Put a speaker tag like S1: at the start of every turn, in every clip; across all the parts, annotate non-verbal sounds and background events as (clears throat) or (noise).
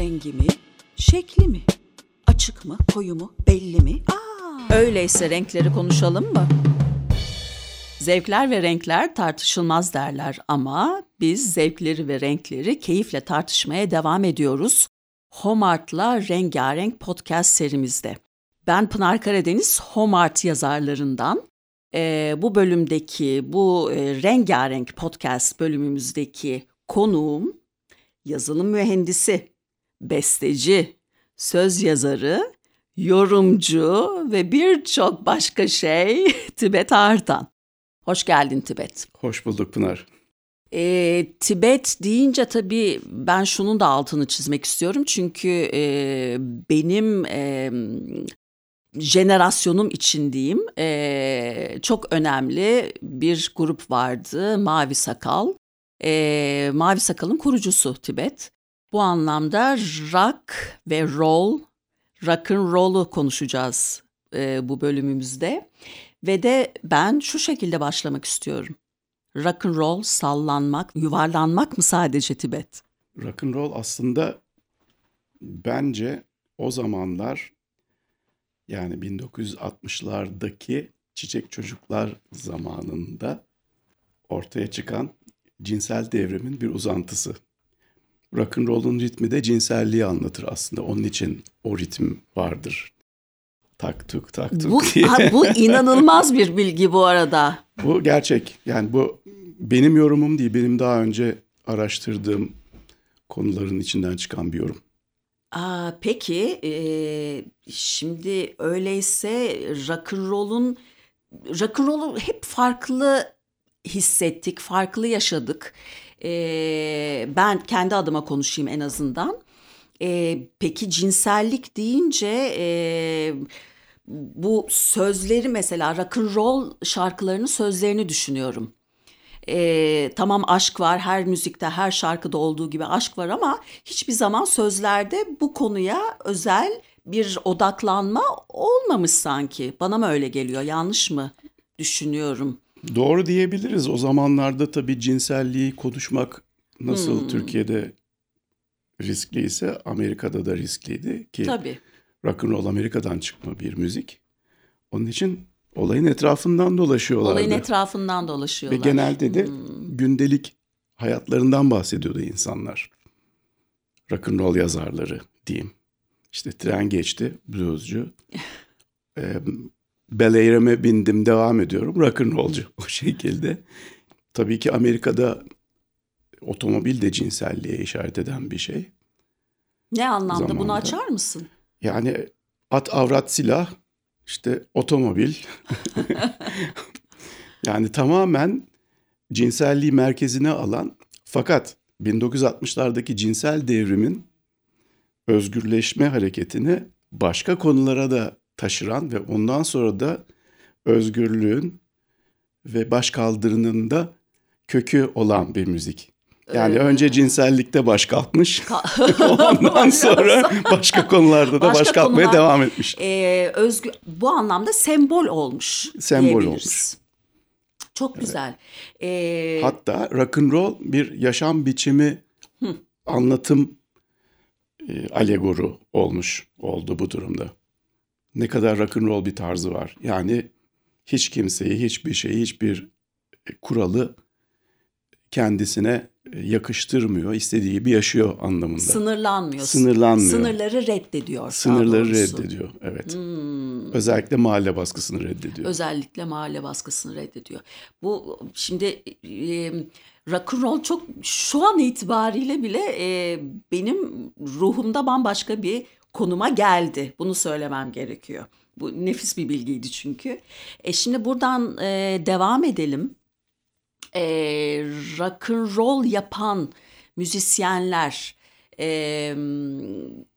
S1: rengi mi, şekli mi? Açık mı, koyu mu, belli mi? Aa, öyleyse renkleri konuşalım mı? Zevkler ve renkler tartışılmaz derler ama biz zevkleri ve renkleri keyifle tartışmaya devam ediyoruz. Homart'la Rengarenk podcast serimizde. Ben Pınar Karadeniz, Homart yazarlarından. Ee, bu bölümdeki, bu e, Rengarenk podcast bölümümüzdeki konuğum yazılım mühendisi, besteci, söz yazarı, yorumcu ve birçok başka şey (laughs) Tibet Artan. Hoş geldin Tibet.
S2: Hoş bulduk Pınar.
S1: E, Tibet deyince tabii ben şunun da altını çizmek istiyorum. Çünkü e, benim e, jenerasyonum için diyeyim e, çok önemli bir grup vardı Mavi Sakal. E, Mavi Sakal'ın kurucusu Tibet. Bu anlamda rock ve roll, rock'ın roll'u konuşacağız e, bu bölümümüzde. Ve de ben şu şekilde başlamak istiyorum. Rock and roll, sallanmak, yuvarlanmak mı sadece Tibet?
S2: Rock and roll aslında bence o zamanlar yani 1960'lardaki çiçek çocuklar zamanında ortaya çıkan cinsel devrimin bir uzantısı. Rock and roll'un ritmi de cinselliği anlatır aslında. Onun için o ritim vardır. Tak tuk tak tuk
S1: bu, (laughs)
S2: diye.
S1: bu inanılmaz bir bilgi bu arada.
S2: Bu gerçek. Yani bu benim yorumum değil. Benim daha önce araştırdığım konuların içinden çıkan bir yorum.
S1: Aa, peki e, şimdi öyleyse rock'n'roll'un rock'n'roll'u hep farklı hissettik, farklı yaşadık. E, ben kendi adıma konuşayım en azından. E, peki cinsellik deyince e, bu sözleri mesela rock and roll şarkılarının sözlerini düşünüyorum. Ee, tamam aşk var her müzikte her şarkıda olduğu gibi aşk var ama hiçbir zaman sözlerde bu konuya özel bir odaklanma olmamış sanki. Bana mı öyle geliyor yanlış mı düşünüyorum?
S2: Doğru diyebiliriz. O zamanlarda tabii cinselliği konuşmak nasıl hmm. Türkiye'de riskliyse Amerika'da da riskliydi ki.
S1: Tabii
S2: rock'n'roll Amerika'dan çıkma bir müzik. Onun için olayın etrafından dolaşıyorlardı.
S1: Olayın etrafından dolaşıyorlar.
S2: Ve genelde de hmm. gündelik hayatlarından bahsediyordu insanlar. Rock'n'roll yazarları diyeyim. İşte tren geçti, bluescu. (laughs) ee, Bel bindim, devam ediyorum. Rock'n'rollcu (laughs) o şekilde. Tabii ki Amerika'da otomobil de cinselliğe işaret eden bir şey.
S1: Ne anlamda? Zamanda. Bunu açar mısın?
S2: Yani at avrat silah işte otomobil (laughs) yani tamamen cinselliği merkezine alan fakat 1960'lardaki cinsel devrimin özgürleşme hareketini başka konulara da taşıran ve ondan sonra da özgürlüğün ve başkaldırının da kökü olan bir müzik. Yani ee, önce cinsellikte baş kalkmış. (laughs) Ondan sonra başka konularda da başka baş kalkmaya konular, devam etmiş.
S1: E, özgü, bu anlamda sembol olmuş.
S2: Sembol olmuş.
S1: Çok evet. güzel. Ee,
S2: Hatta rock and roll bir yaşam biçimi hı. anlatım e, alegoru olmuş oldu bu durumda. Ne kadar rock and roll bir tarzı var. Yani hiç kimseyi, hiçbir şeyi, hiçbir kuralı kendisine yakıştırmıyor, istediği gibi yaşıyor anlamında.
S1: Sınırlanmıyor.
S2: Sınırlanmıyor.
S1: Sınırları reddediyor.
S2: Sınırları reddediyor, evet. Hmm. Özellikle mahalle baskısını reddediyor.
S1: Özellikle mahalle baskısını reddediyor. Bu şimdi e, rock'n'roll çok şu an itibariyle bile e, benim ruhumda bambaşka bir konuma geldi. Bunu söylemem gerekiyor. Bu nefis bir bilgiydi çünkü. E şimdi buradan e, devam edelim e, rock and roll yapan müzisyenler e,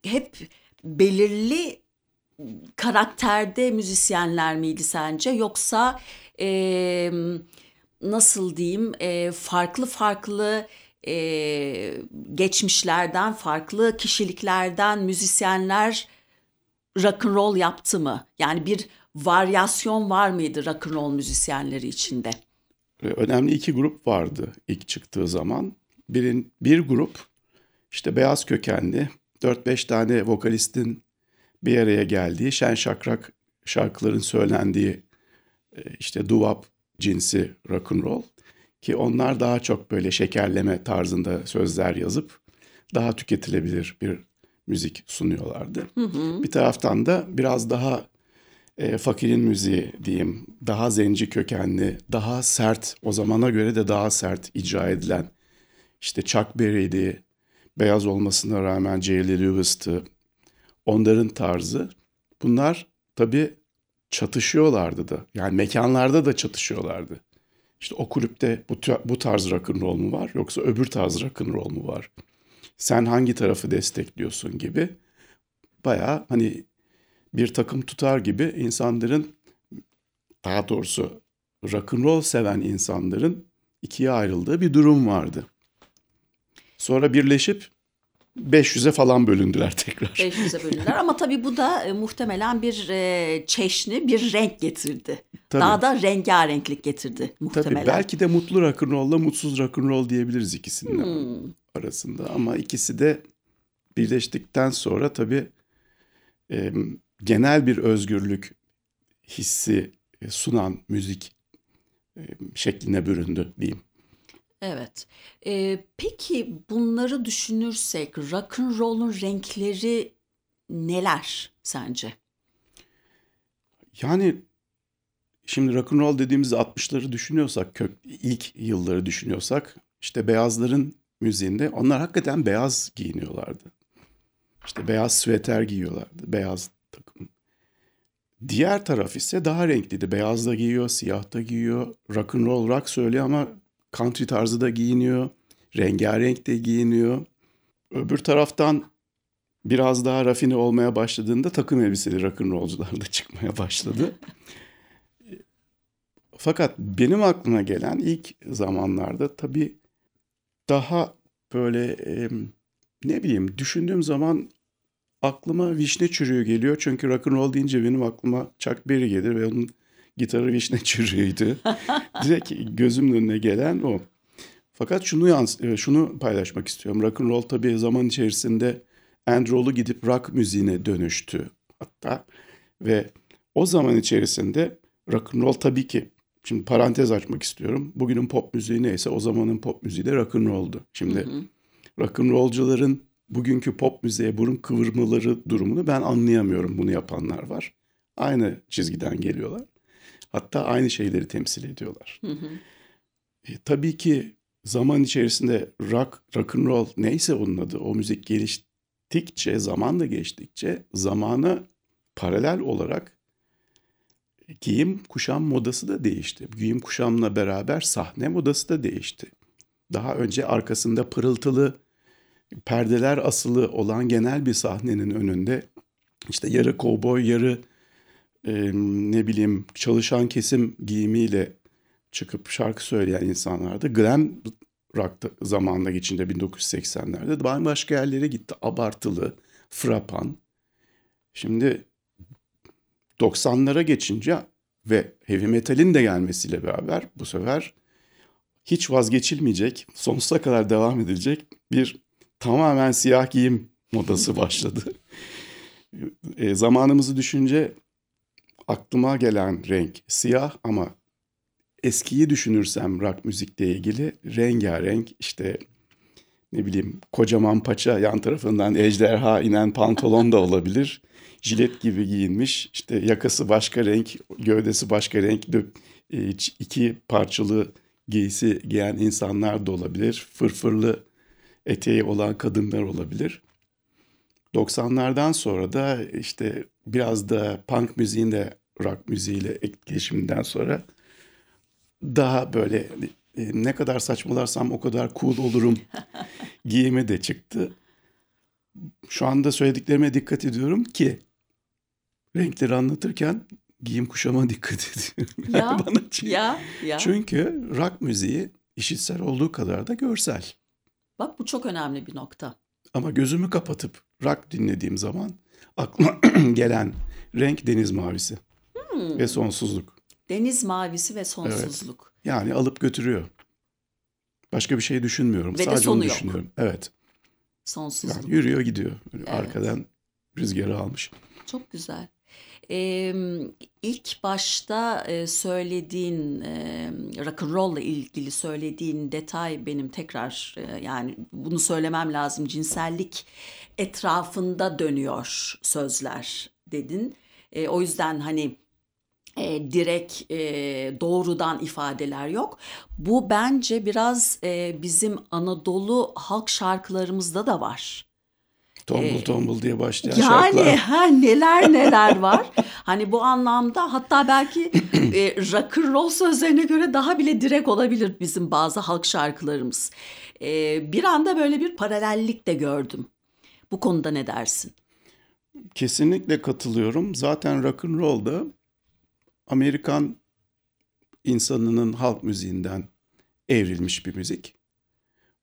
S1: hep belirli karakterde müzisyenler miydi sence yoksa e, nasıl diyeyim e, farklı farklı e, geçmişlerden farklı kişiliklerden müzisyenler rock and roll yaptı mı? Yani bir varyasyon var mıydı rock and roll müzisyenleri içinde?
S2: önemli iki grup vardı ilk çıktığı zaman. Birin, bir grup işte beyaz kökenli 4-5 tane vokalistin bir araya geldiği şen şakrak şarkıların söylendiği e, işte duvap cinsi rock and roll ki onlar daha çok böyle şekerleme tarzında sözler yazıp daha tüketilebilir bir müzik sunuyorlardı. Hı hı. Bir taraftan da biraz daha e, fakirin müziği diyeyim, daha zenci kökenli, daha sert, o zamana göre de daha sert icra edilen işte Chuck Berry'di, beyaz olmasına rağmen Jerry Lewis'tı, onların tarzı. Bunlar tabii çatışıyorlardı da. Yani mekanlarda da çatışıyorlardı. İşte o kulüpte bu, bu tarz rock'n'roll mu var yoksa öbür tarz rock'n'roll mu var? Sen hangi tarafı destekliyorsun gibi. Baya hani bir takım tutar gibi insanların daha doğrusu rock'n'roll seven insanların ikiye ayrıldığı bir durum vardı. Sonra birleşip 500'e falan bölündüler tekrar.
S1: 500'e bölündüler ama tabii bu da e, muhtemelen bir e, çeşni, bir renk getirdi. Tabii. Daha da rengarenklik getirdi muhtemelen.
S2: Tabii belki de mutlu rock'n'roll'la mutsuz rock'n'roll diyebiliriz ikisinin hmm. arasında. Ama ikisi de birleştikten sonra tabii e, genel bir özgürlük hissi e, sunan müzik şekline büründü diyeyim.
S1: Evet. Ee, peki bunları düşünürsek rock and roll'un renkleri neler sence?
S2: Yani şimdi rock and roll dediğimizde 60'ları düşünüyorsak, kök ilk yılları düşünüyorsak işte beyazların müziğinde onlar hakikaten beyaz giyiniyorlardı. İşte beyaz süveter giyiyorlardı, beyaz takım. Diğer taraf ise daha renkliydi. Beyaz da giyiyor, siyah da giyiyor. Rock and rock söylüyor ama country tarzı da giyiniyor. Rengarenk de giyiniyor. Öbür taraftan biraz daha rafine olmaya başladığında takım elbiseli rock'n'rollcular da çıkmaya başladı. Fakat benim aklıma gelen ilk zamanlarda tabii daha böyle e, ne bileyim düşündüğüm zaman aklıma vişne çürüğü geliyor. Çünkü rock'n'roll deyince benim aklıma Chuck Berry gelir ve onun gitarı vişne (laughs) çürüğüydü. Direkt gözümün önüne gelen o. Fakat şunu yans e, şunu paylaşmak istiyorum. Rock and roll tabii zaman içerisinde Andrew'lu gidip rock müziğine dönüştü hatta ve o zaman içerisinde rock and roll tabii ki şimdi parantez açmak istiyorum. Bugünün pop müziği neyse o zamanın pop müziği de rock and roll'du. Şimdi hı hı. rock and roll'cuların bugünkü pop müziğe burun kıvırmaları durumunu ben anlayamıyorum. Bunu yapanlar var. Aynı çizgiden geliyorlar. Hatta aynı şeyleri temsil ediyorlar. Hı hı. E, tabii ki zaman içerisinde rock, rock and roll neyse onun adı o müzik geliştikçe, zaman da geçtikçe zamana paralel olarak giyim kuşam modası da değişti. Giyim kuşamla beraber sahne modası da değişti. Daha önce arkasında pırıltılı perdeler asılı olan genel bir sahnenin önünde işte yarı kovboy yarı e, ne bileyim çalışan kesim giyimiyle çıkıp şarkı söyleyen insanlardı. Glam rock zamanında geçince 1980'lerde bambaşka yerlere gitti. Abartılı, frapan. Şimdi 90'lara geçince ve heavy metalin de gelmesiyle beraber bu sefer hiç vazgeçilmeyecek, sonsuza kadar devam edilecek bir tamamen siyah giyim modası (laughs) başladı. e, zamanımızı düşünce aklıma gelen renk siyah ama eskiyi düşünürsem rock müzikle ilgili rengarenk işte ne bileyim kocaman paça yan tarafından ejderha inen pantolon da olabilir. (laughs) Jilet gibi giyinmiş işte yakası başka renk gövdesi başka renk e, iki parçalı giysi giyen insanlar da olabilir. Fırfırlı eteği olan kadınlar olabilir. 90'lardan sonra da işte biraz da punk müziğinde rock müziğiyle etkileşiminden sonra daha böyle e, ne kadar saçmalarsam o kadar cool olurum (laughs) giyime de çıktı. Şu anda söylediklerime dikkat ediyorum ki renkleri anlatırken giyim kuşama dikkat ediyorum.
S1: Ya, (laughs) bana çünkü, ya, ya.
S2: Çünkü rock müziği işitsel olduğu kadar da görsel.
S1: Bak bu çok önemli bir nokta.
S2: Ama gözümü kapatıp rock dinlediğim zaman aklıma (clears throat) gelen renk deniz mavisi hmm. ve sonsuzluk.
S1: Deniz mavisi ve sonsuzluk.
S2: Evet. Yani alıp götürüyor. Başka bir şey düşünmüyorum. Ve Sadece onu düşünüyorum. Yok. Evet.
S1: Sonsuzluk.
S2: Yani yürüyor gidiyor. Evet. Arkadan rüzgarı almış.
S1: Çok güzel. Ee, ilk başta söylediğin e, rock and roll ile ilgili söylediğin detay benim tekrar e, yani bunu söylemem lazım. Cinsellik etrafında dönüyor sözler dedin. E, o yüzden hani e, direkt e, doğrudan ifadeler yok. Bu bence biraz e, bizim Anadolu halk şarkılarımızda da var.
S2: Tombul ee, tombul diye başlayan
S1: yani,
S2: şarkılar.
S1: Yani (laughs) ha, neler neler var. hani bu anlamda hatta belki e, rock and roll sözlerine göre daha bile direkt olabilir bizim bazı halk şarkılarımız. E, bir anda böyle bir paralellik de gördüm. Bu konuda ne dersin?
S2: Kesinlikle katılıyorum. Zaten rock and roll da Amerikan insanının halk müziğinden evrilmiş bir müzik.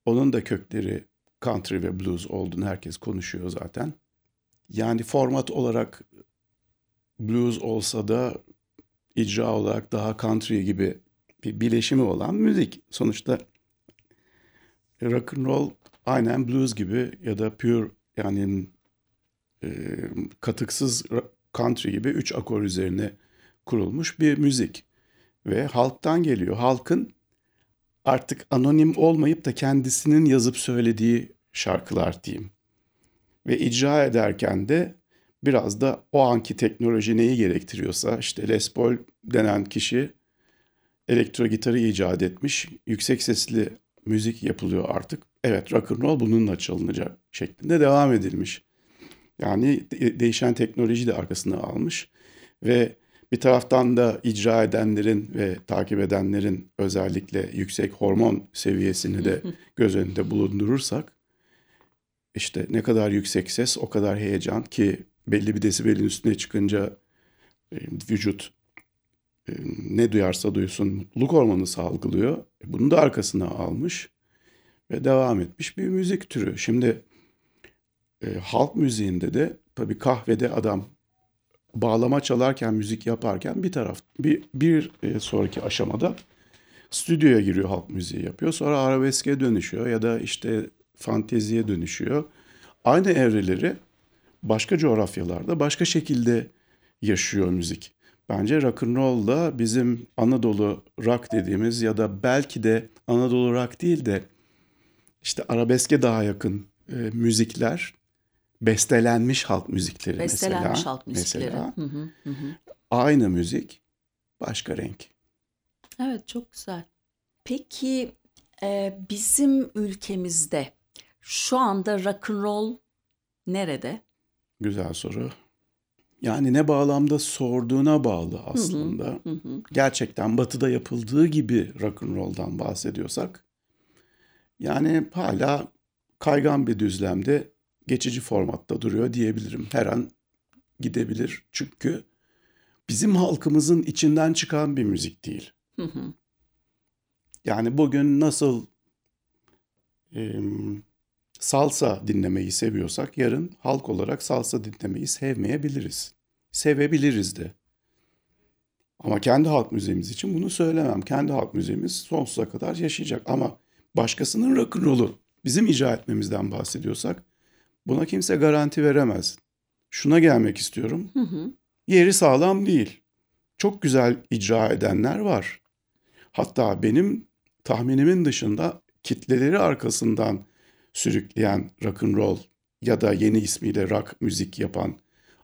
S2: Onun da kökleri country ve blues olduğunu herkes konuşuyor zaten. Yani format olarak blues olsa da icra olarak daha country gibi bir bileşimi olan müzik. Sonuçta rock and roll aynen blues gibi ya da pure yani e, katıksız country gibi üç akor üzerine kurulmuş bir müzik. Ve halktan geliyor. Halkın artık anonim olmayıp da kendisinin yazıp söylediği şarkılar diyeyim. Ve icra ederken de biraz da o anki teknoloji neyi gerektiriyorsa işte Les Paul denen kişi elektro gitarı icat etmiş. Yüksek sesli müzik yapılıyor artık. Evet rock and roll bununla çalınacak şeklinde devam edilmiş. Yani değişen teknoloji de arkasına almış ve bir taraftan da icra edenlerin ve takip edenlerin özellikle yüksek hormon seviyesini de (laughs) göz önünde bulundurursak işte ne kadar yüksek ses o kadar heyecan ki belli bir desibelin üstüne çıkınca e, vücut ne duyarsa duysun mutluluk hormonu salgılıyor. E, bunu da arkasına almış ve devam etmiş bir müzik türü. Şimdi e, halk müziğinde de tabii kahvede adam bağlama çalarken, müzik yaparken bir taraf bir, bir e, sonraki aşamada stüdyoya giriyor halk müziği yapıyor. Sonra arabeske dönüşüyor ya da işte fanteziye dönüşüyor. Aynı evreleri başka coğrafyalarda başka şekilde yaşıyor müzik. Bence rock and roll da bizim Anadolu rock dediğimiz ya da belki de Anadolu rock değil de işte arabeske daha yakın e, müzikler bestelenmiş halk müzikleri
S1: bestelenmiş
S2: mesela.
S1: halk müzikleri. Mesela, hı hı,
S2: hı. Aynı müzik başka renk.
S1: Evet çok güzel. Peki e, bizim ülkemizde şu anda rock and roll nerede?
S2: Güzel soru. Yani ne bağlamda sorduğuna bağlı aslında. Hı hı, hı. Gerçekten batıda yapıldığı gibi rock and roll'dan bahsediyorsak yani hala kaygan bir düzlemde geçici formatta duruyor diyebilirim. Her an gidebilir. Çünkü bizim halkımızın içinden çıkan bir müzik değil. Hı hı. Yani bugün nasıl e, salsa dinlemeyi seviyorsak yarın halk olarak salsa dinlemeyi sevmeyebiliriz. Sevebiliriz de. Ama kendi halk müziğimiz için bunu söylemem. Kendi halk müziğimiz sonsuza kadar yaşayacak. Ama başkasının rock'n'roll'u bizim icra etmemizden bahsediyorsak buna kimse garanti veremez. Şuna gelmek istiyorum. Hı hı. Yeri sağlam değil. Çok güzel icra edenler var. Hatta benim tahminimin dışında kitleleri arkasından sürükleyen rock and roll ya da yeni ismiyle rock müzik yapan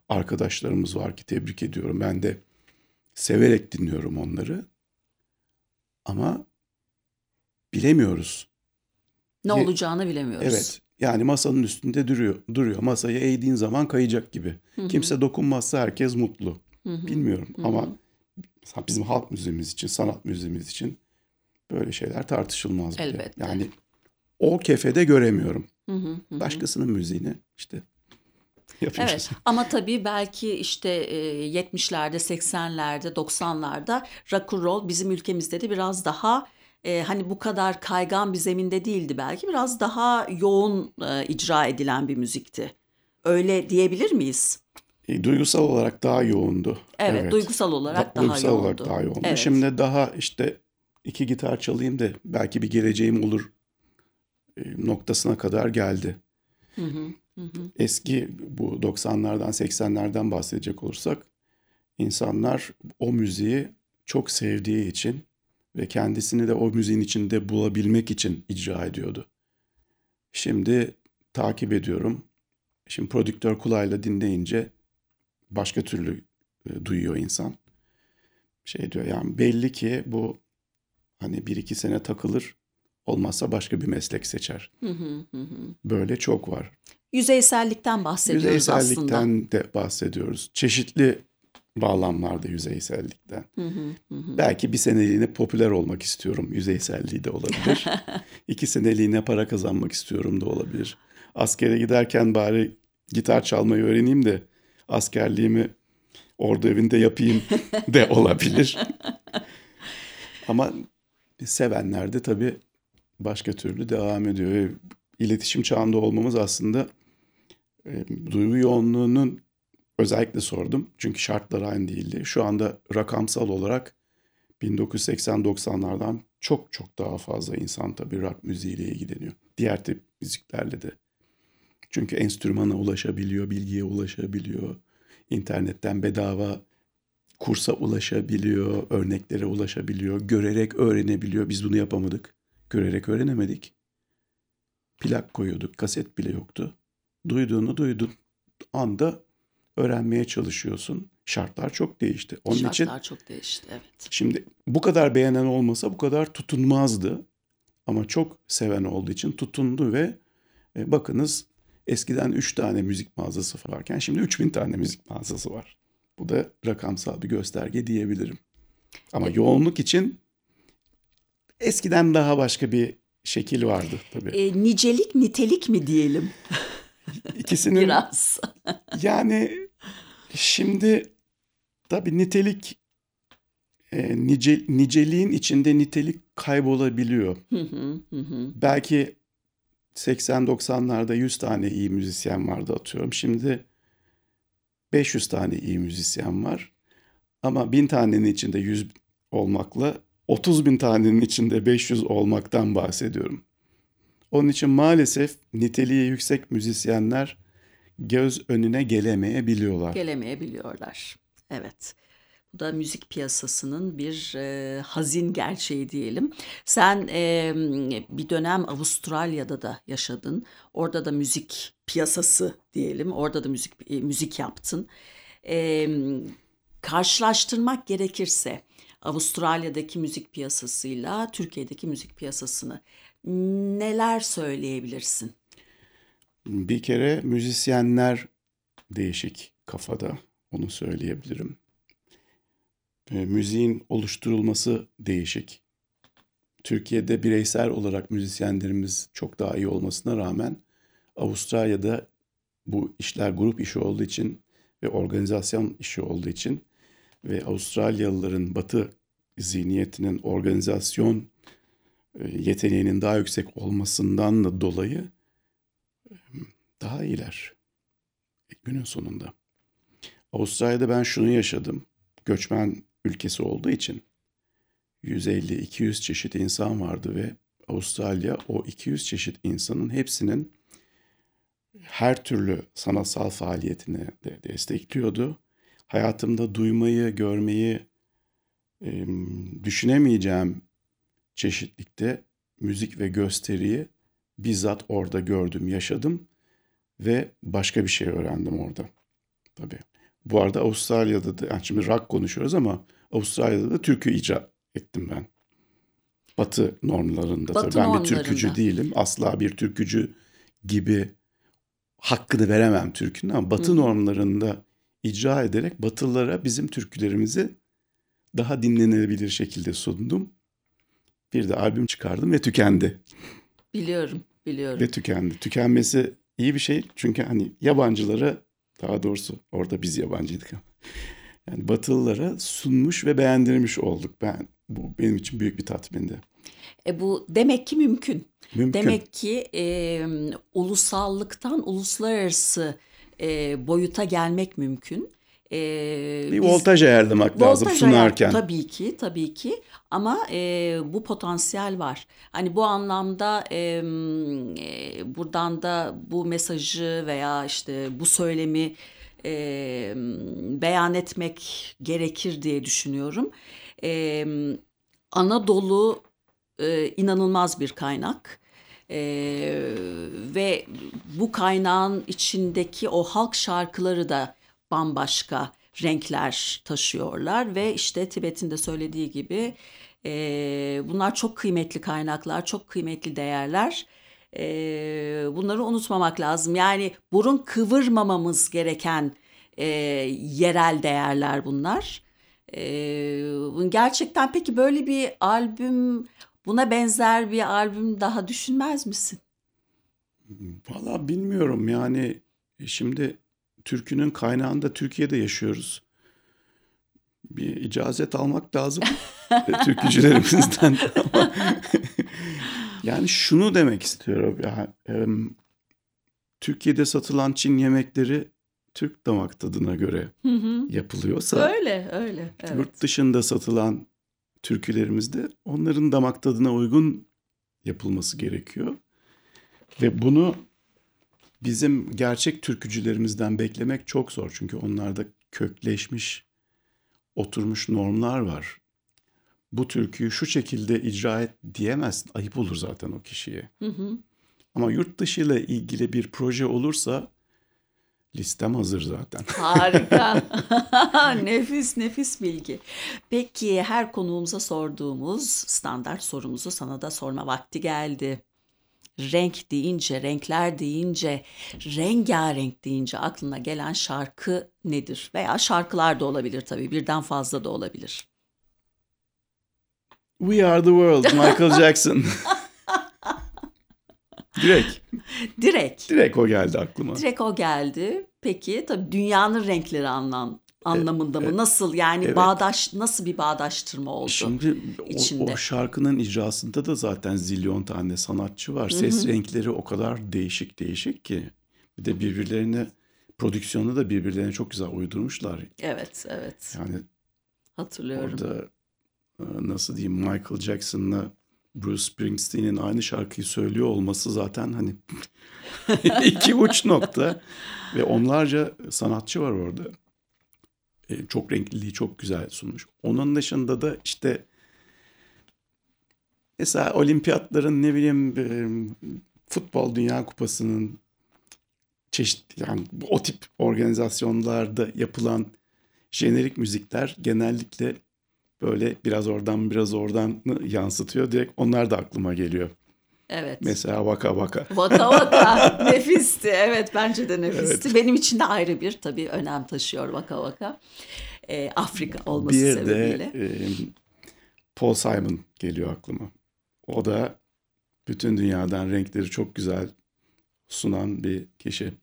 S2: arkadaşlarımız var ki tebrik ediyorum. Ben de severek dinliyorum onları. Ama bilemiyoruz.
S1: Ne Ye- olacağını bilemiyoruz.
S2: Evet. Yani masanın üstünde duruyor. Duruyor. Masayı eğdiğin zaman kayacak gibi. Hı-hı. Kimse dokunmazsa herkes mutlu. Hı-hı. Bilmiyorum Hı-hı. ama bizim halk müziğimiz için, sanat müziğimiz için böyle şeyler tartışılmaz.
S1: Elbette.
S2: Yani o kefede göremiyorum. Hı hı hı. Başkasının müziğini işte (laughs) yapıyoruz.
S1: Evet ama tabii belki işte 70'lerde, 80'lerde, 90'larda rock and roll bizim ülkemizde de biraz daha e, hani bu kadar kaygan bir zeminde değildi belki. Biraz daha yoğun e, icra edilen bir müzikti. Öyle diyebilir miyiz?
S2: E, duygusal olarak daha yoğundu.
S1: Evet, evet. duygusal olarak da, daha
S2: duygusal
S1: yoğundu.
S2: olarak daha yoğundu. Evet. Şimdi daha işte iki gitar çalayım da belki bir geleceğim olur e, noktasına kadar geldi. Eski bu 90'lardan 80'lerden bahsedecek olursak insanlar o müziği çok sevdiği için ve kendisini de o müziğin içinde bulabilmek için icra ediyordu. Şimdi takip ediyorum. Şimdi prodüktör kulağıyla dinleyince başka türlü e, duyuyor insan. Şey diyor yani belli ki bu hani bir iki sene takılır olmazsa başka bir meslek seçer. Böyle çok var.
S1: Yüzeysellikten bahsediyoruz
S2: Yüzeysellikten
S1: aslında.
S2: de bahsediyoruz. Çeşitli bağlamlarda yüzeysellikten. Belki bir seneliğine popüler olmak istiyorum. Yüzeyselliği de olabilir. (laughs) İki seneliğine para kazanmak istiyorum da olabilir. Askere giderken bari gitar çalmayı öğreneyim de askerliğimi ordu evinde yapayım de (laughs) olabilir. Ama sevenler de tabii başka türlü devam ediyor. Ve iletişim çağında olmamız aslında e, duygu yoğunluğunun özellikle sordum. Çünkü şartlar aynı değildi. Şu anda rakamsal olarak 1980-90'lardan çok çok daha fazla insan tabii rock müziğiyle ilgileniyor. Diğer tip müziklerle de. Çünkü enstrümana ulaşabiliyor, bilgiye ulaşabiliyor. internetten bedava kursa ulaşabiliyor, örneklere ulaşabiliyor, görerek öğrenebiliyor. Biz bunu yapamadık. Görerek öğrenemedik. Plak koyuyorduk, kaset bile yoktu. Duyduğunu duydun anda öğrenmeye çalışıyorsun. Şartlar çok değişti. Onun
S1: Şartlar
S2: için
S1: çok değişti evet.
S2: şimdi bu kadar beğenen olmasa bu kadar tutunmazdı. Ama çok seven olduğu için tutundu ve e, bakınız eskiden 3 tane müzik mağazası varken şimdi 3000 tane müzik mağazası var. Bu da rakamsal bir gösterge diyebilirim. Ama yoğunluk için eskiden daha başka bir şekil vardı tabii.
S1: E, nicelik nitelik mi diyelim (laughs)
S2: İkisinin
S1: biraz?
S2: Yani şimdi tabii nitelik e, nice, niceliğin içinde nitelik kaybolabiliyor. Belki 80-90'larda 100 tane iyi müzisyen vardı atıyorum. Şimdi 500 tane iyi müzisyen var. Ama 1000 tanenin içinde 100 olmakla 30 bin tanenin içinde 500 olmaktan bahsediyorum. Onun için maalesef niteliği yüksek müzisyenler göz önüne gelemeyebiliyorlar.
S1: Gelemeyebiliyorlar. Evet. Bu da müzik piyasasının bir e, hazin gerçeği diyelim. Sen e, bir dönem Avustralya'da da yaşadın. Orada da müzik piyasası diyelim. Orada da müzik e, müzik yaptın. E, karşılaştırmak gerekirse Avustralya'daki müzik piyasasıyla Türkiye'deki müzik piyasasını neler söyleyebilirsin?
S2: Bir kere müzisyenler değişik kafada, onu söyleyebilirim. E, müziğin oluşturulması değişik. Türkiye'de bireysel olarak müzisyenlerimiz çok daha iyi olmasına rağmen Avustralya'da bu işler grup işi olduğu için ve organizasyon işi olduğu için ve Avustralyalıların batı zihniyetinin organizasyon e, yeteneğinin daha yüksek olmasından da dolayı e, daha iyiler günün sonunda. Avustralya'da ben şunu yaşadım. Göçmen ülkesi olduğu için 150-200 çeşit insan vardı ve Avustralya o 200 çeşit insanın hepsinin her türlü sanatsal faaliyetini de destekliyordu. Hayatımda duymayı, görmeyi e, düşünemeyeceğim çeşitlikte müzik ve gösteriyi bizzat orada gördüm, yaşadım ve başka bir şey öğrendim orada. Tabii. Bu arada Avustralya'da da, yani şimdi rock konuşuyoruz ama Avustralya'da da türkü icra ettim ben. Batı normlarında
S1: Batı
S2: tabii. Ben
S1: normlarında.
S2: bir türkücü değilim. Asla bir türkücü gibi hakkını veremem türkünün ama Batı normlarında icra ederek Batılılara bizim türkülerimizi daha dinlenebilir şekilde sundum. Bir de albüm çıkardım ve tükendi.
S1: Biliyorum, biliyorum.
S2: Ve tükendi. Tükenmesi iyi bir şey çünkü hani yabancılara daha doğrusu orada biz yabancıydık ama yani Batılılara sunmuş ve beğendirmiş olduk. Ben bu benim için büyük bir tatmindi.
S1: E bu demek ki mümkün.
S2: Mümkün.
S1: Demek ki e, ulusallıktan uluslararası e, boyuta gelmek mümkün. e,
S2: Bir
S1: biz-
S2: voltaj ayarlamak lazım
S1: Voltaj
S2: sunarken.
S1: hayat- tabii ki, tabii ki. Ama e, bu potansiyel var. Hani bu anlamda e, buradan da bu mesajı veya işte bu söylemi e, beyan etmek gerekir diye düşünüyorum. E, Anadolu e, inanılmaz bir kaynak. E, ve bu kaynağın içindeki o halk şarkıları da bambaşka renkler taşıyorlar ve işte Tibet'in de söylediği gibi e, bunlar çok kıymetli kaynaklar, çok kıymetli değerler. E, bunları unutmamak lazım. Yani burun kıvırmamamız gereken e, yerel değerler bunlar. E, gerçekten peki böyle bir albüm, buna benzer bir albüm daha düşünmez misin?
S2: Valla bilmiyorum yani şimdi türkünün kaynağında Türkiye'de yaşıyoruz. Bir icazet almak lazım e, (laughs) türkücülerimizden. Ama (laughs) yani şunu demek istiyorum. Ya, em, Türkiye'de satılan Çin yemekleri Türk damak tadına göre
S1: Hı hı.
S2: yapılıyorsa
S1: Öyle, öyle. Evet.
S2: yurt dışında satılan türkülerimizde onların damak tadına uygun yapılması gerekiyor. Ve bunu bizim gerçek türkücülerimizden beklemek çok zor. Çünkü onlarda kökleşmiş, oturmuş normlar var. Bu türküyü şu şekilde icra et diyemezsin. Ayıp olur zaten o kişiye.
S1: Hı hı.
S2: Ama yurt dışı ile ilgili bir proje olursa listem hazır zaten. (laughs)
S1: Harika. (laughs) nefis nefis bilgi. Peki her konuğumuza sorduğumuz standart sorumuzu sana da sorma vakti geldi. Renk deyince, renkler deyince, rengarenk deyince aklına gelen şarkı nedir? Veya şarkılar da olabilir tabii, birden fazla da olabilir.
S2: We are the world, Michael (laughs) Jackson. direkt,
S1: Direkt,
S2: direkt o geldi aklıma.
S1: direkt o geldi. Peki tabii dünyanın renkleri anlam anlamında mı? Nasıl yani
S2: evet.
S1: bağdaş nasıl bir bağdaştırma oldu?
S2: Şimdi o,
S1: içinde.
S2: o şarkının icrasında da zaten zilyon tane sanatçı var. Ses renkleri o kadar değişik değişik ki. Bir de birbirlerine prodüksiyonu da birbirlerine çok güzel uydurmuşlar.
S1: Evet, evet.
S2: Yani
S1: Hatırlıyorum.
S2: orada e, nasıl diyeyim Michael Jackson'la Bruce Springsteen'in aynı şarkıyı söylüyor olması zaten hani (laughs) iki uç nokta ve onlarca sanatçı var orada. E, çok renkliliği çok güzel sunmuş. Onun dışında da işte mesela olimpiyatların ne bileyim e, futbol dünya kupasının çeşitli yani o tip organizasyonlarda yapılan jenerik müzikler genellikle böyle biraz oradan biraz oradan yansıtıyor. Direkt onlar da aklıma geliyor.
S1: Evet.
S2: Mesela Vaka Vaka.
S1: Vaka vaka (laughs) nefisti. Evet bence de nefisti. Benim için de ayrı bir tabii önem taşıyor vaka vaka. Ee, Afrika olması
S2: Bir
S1: sebebiyle.
S2: de e, Paul Simon geliyor aklıma. O da bütün dünyadan renkleri çok güzel sunan bir kişi.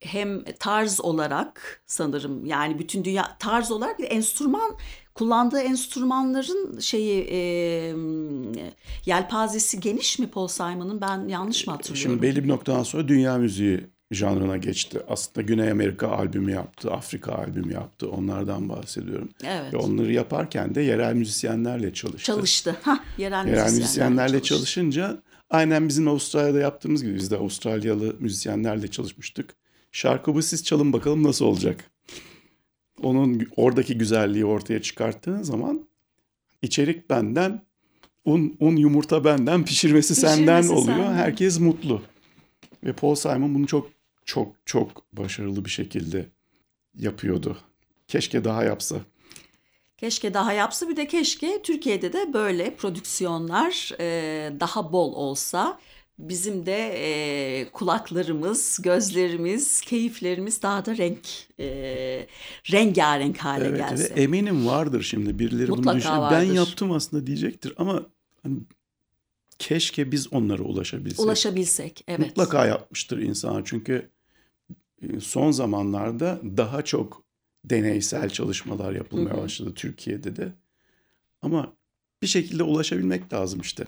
S1: Hem tarz olarak sanırım yani bütün dünya tarz olarak bir enstrüman kullandığı enstrümanların şeyi e, yelpazesi geniş mi Paul Simon'ın ben yanlış mı hatırlıyorum?
S2: Şimdi belli bir noktadan sonra dünya müziği janrına geçti. Aslında Güney Amerika albümü yaptı, Afrika albümü yaptı. Onlardan bahsediyorum.
S1: Evet.
S2: Ve onları yaparken de yerel müzisyenlerle çalıştı.
S1: Çalıştı. Hah, yerel,
S2: Yerel
S1: müzisyenlerle
S2: müzisyenlerle
S1: çalıştı.
S2: çalışınca aynen bizim Avustralya'da yaptığımız gibi biz de Avustralyalı müzisyenlerle çalışmıştık. Şarkı bu siz çalın bakalım nasıl olacak. Onun oradaki güzelliği ortaya çıkarttığın zaman içerik benden, un, un yumurta benden, pişirmesi, senden
S1: Pişirmesi
S2: oluyor.
S1: senden.
S2: Herkes mutlu. Ve Paul Simon bunu çok çok çok başarılı bir şekilde yapıyordu. Keşke daha yapsa.
S1: Keşke daha yapsa bir de keşke Türkiye'de de böyle prodüksiyonlar e, daha bol olsa. Bizim de e, kulaklarımız, gözlerimiz, keyiflerimiz daha da renk e, rengarenk hale
S2: Evet,
S1: gelse.
S2: ve eminim vardır şimdi birileri
S1: Mutlaka
S2: bunu düşünüyor.
S1: vardır.
S2: Ben yaptım aslında diyecektir ama hani keşke biz onlara ulaşabilsek.
S1: Ulaşabilsek, evet.
S2: Mutlaka yapmıştır insanlar çünkü e, son zamanlarda daha çok deneysel çalışmalar yapılmaya başladı Türkiye'de de. Ama bir şekilde ulaşabilmek lazım işte.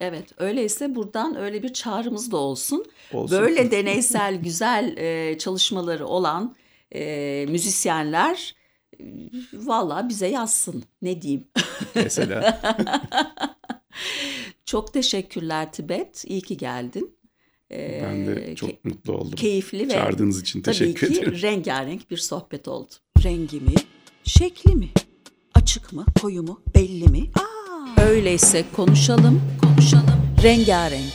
S1: Evet, öyleyse buradan öyle bir çağrımız da olsun.
S2: Olsun.
S1: Böyle (laughs) deneysel güzel e, çalışmaları olan e, müzisyenler e, valla bize yazsın. Ne diyeyim? (laughs)
S2: Mesela
S1: Çok teşekkürler Tibet. İyi ki geldin.
S2: Ben de çok
S1: ke-
S2: mutlu oldum.
S1: keyifli ve
S2: Çağırdığınız için
S1: tabii
S2: teşekkür
S1: ki
S2: ederim.
S1: rengarenk bir sohbet oldu. Rengi mi? Şekli mi? Açık mı? Koyu mu? Belli mi? Aa, öyleyse konuşalım, konuşalım. Rengarenk.